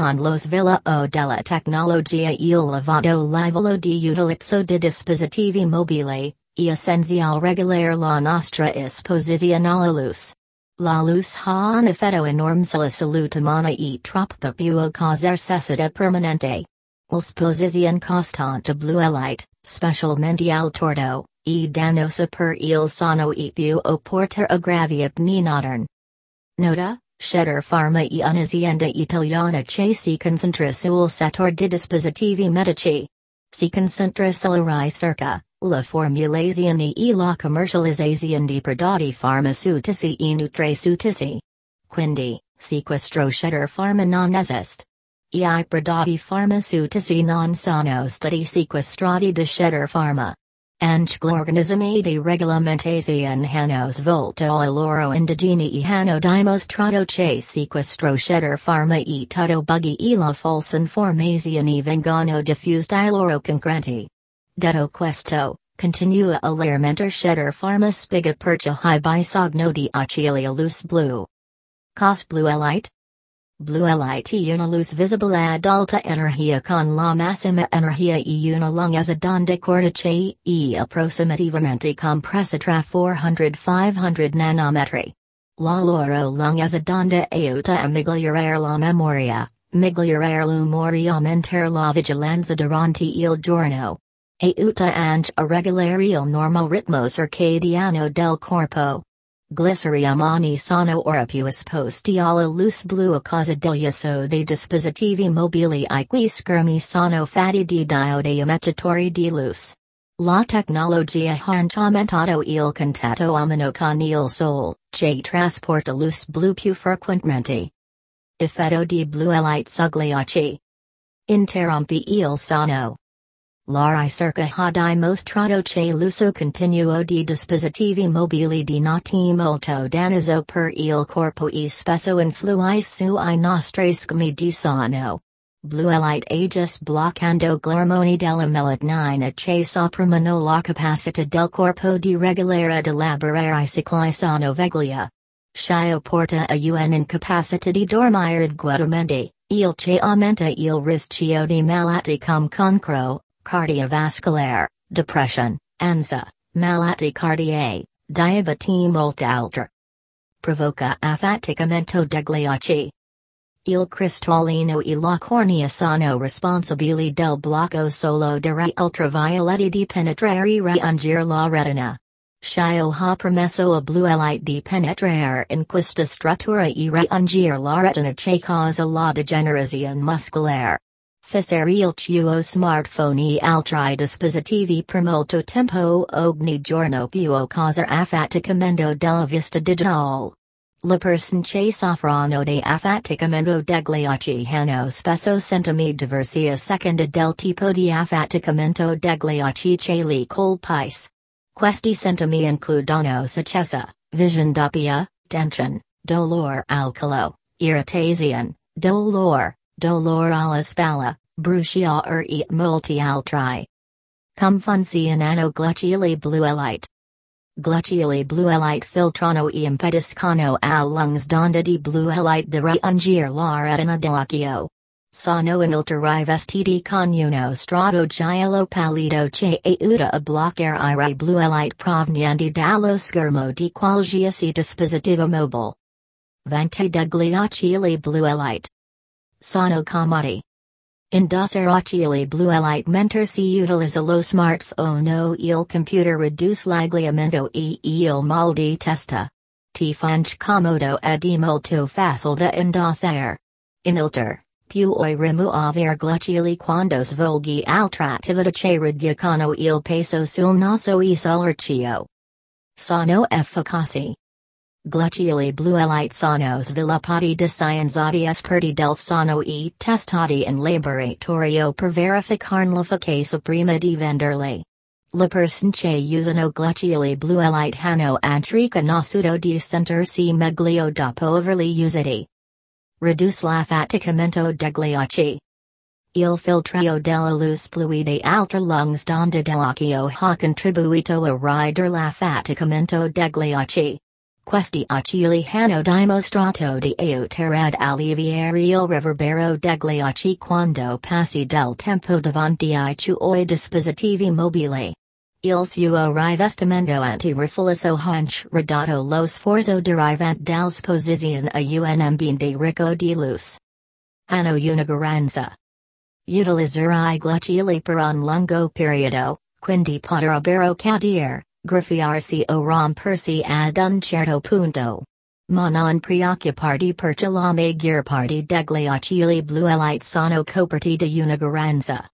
con los villa o della tecnologia il lavado livolo di utilizzo di dispositivi mobili, e essenzial regulare la nostra esposizione alla luce. La ha un effetto enorme sulla salute umana e troppo può causare cecità permanente. L'esposizione costante blue light, specialmente al torto, e dannosa per il sano e più opporta aggravia pneumodern. Nota, Shedir Pharma e un'azienda italiana che si concentra sul settore di dispositivi medici. Si concentra sulla ricerca, la formulazione e la commercializzazione di prodotti farmaceutici e nutraceutici. Quindi, sequestro Shedir Pharma non esiste. E i prodotti farmaceutici non sono stati sequestrati da Shedir Pharma. Anche l'organismo di regolamentazione hanno svolto la loro indagini e hanno dimostrato che sequestro Shedir Pharma e tutto buggy e la falsa informazione vengono diffuse ai loro concorrenti. Detto questo, continua a ler mentor Shedir Pharma spiega percha high bisogno di occhiali luce blu. Cos blue light? Blue light una luz visible ad alta energia con la massima energia e una lunghezza de cortice e approssimativamente compressa tra 400-500 nanometri. La loro lunghezza d'onda aiuta a migliorare la memoria, migliorare l'umoria aumentare la vigilanza durante il giorno. Aiuta anche a regolare il normal ritmo circadiano del corpo. Più esposti alla luce blu a causa degli uso dei dispositivi mobili i cui schermi sono fatti di diode emettitori di luce. La tecnologia ha aumentato il contatto umano con il sol, che trasporta luce blu più frequentemente. Effetto di blue light sugli occhi. Interrompi il sonno. La ricerca ha dimostrato che l'uso continuo di dispositivi mobili di notte molto dannoso per il corpo e spesso influisce sui nostri schemi di sonno. Blue light aegis bloccando gli della melatonina che sopprimano la capacità del corpo di regolare ed elaborare cicli sonno veglia. Shio porta a un incapacità di dormire adeguatamente, il che aumenta il rischio di malati come cancro, cardiovascular, depression, ansia, malati cardiae, diabetes molto alta. Provoca affaticamento degli occhi. Il cristallino e la cornea sono responsabili del blocco solo dei ultravioletti di penetrare reungere la retina. Shio ha permesso a blue light di penetrare in questa struttura e reungere la retina che causa la degenerazione muscolare. Fissare il tuo smartphone e altri dispositivi per molto tempo ogni giorno può causare affaticamento della vista digitale. Le persone che soffrono di affaticamento degli occhi hanno spesso sintomi diversi a seconda del tipo di affaticamento degli occhi che li colpisce. Questi sintomi includono secessa, vision doppia, tension, dolore al collo, irritazione, bruciare e molti altri. Come funzionano glucili bluelite? Glucili bluelite filtrano e impediscono al lungs d'onda di bluelite di reungere la retina dell'occhio. Sono inoltre vestiti con uno strato giallo pallido che aiuta a bloccare i ray bluelite provenienti dallo schermo di qualsiasi dispositivo mobile. Venti degli occhiali bluelite. Sono comodi. Indossare occhiali bluelite mentor si utilizza lo smartphone o il computer reduce l'agliamento e il mal di testa. Ti fanch comodo ed molto facile da indossare. Inoltre, puoi rimuovere glucili quando svolgi attività che riducono il peso sul naso e sull'archio. Sono efficaci. Glucili bluelite sono sviluppati da scienziati esperti del sano e testati in laboratorio per verificare l'efficacia prima di venderli. Le persone che usano glucili bluelite hanno anche conosciuto di sentirsi meglio dopo averli usati. Reduce l'affaticamento degli occhi. Il filtrio della luce fluide altra lungs d'onda dell'occhio ha contribuito a ridurre l'affaticamento degli occhi. Questi acili hanno dimostrato di aiutare ad alleviare il riverbero degli occhi quando passi del tempo davanti ai tuoi dispositivi mobili. Il suo rivestimento anti-riflisso hanch ridotto lo sforzo derivante dall'esposizione a un ambiente ricco di luce. Hanno una garanza. Utilizzare i glucili per un lungo periodo, quindi potrebbero cadere, graffiarsi o rompersi ad un certo punto. Ma non preoccuparti perché la maggior parte degli occhiali blu elite sono coperti da una garanza.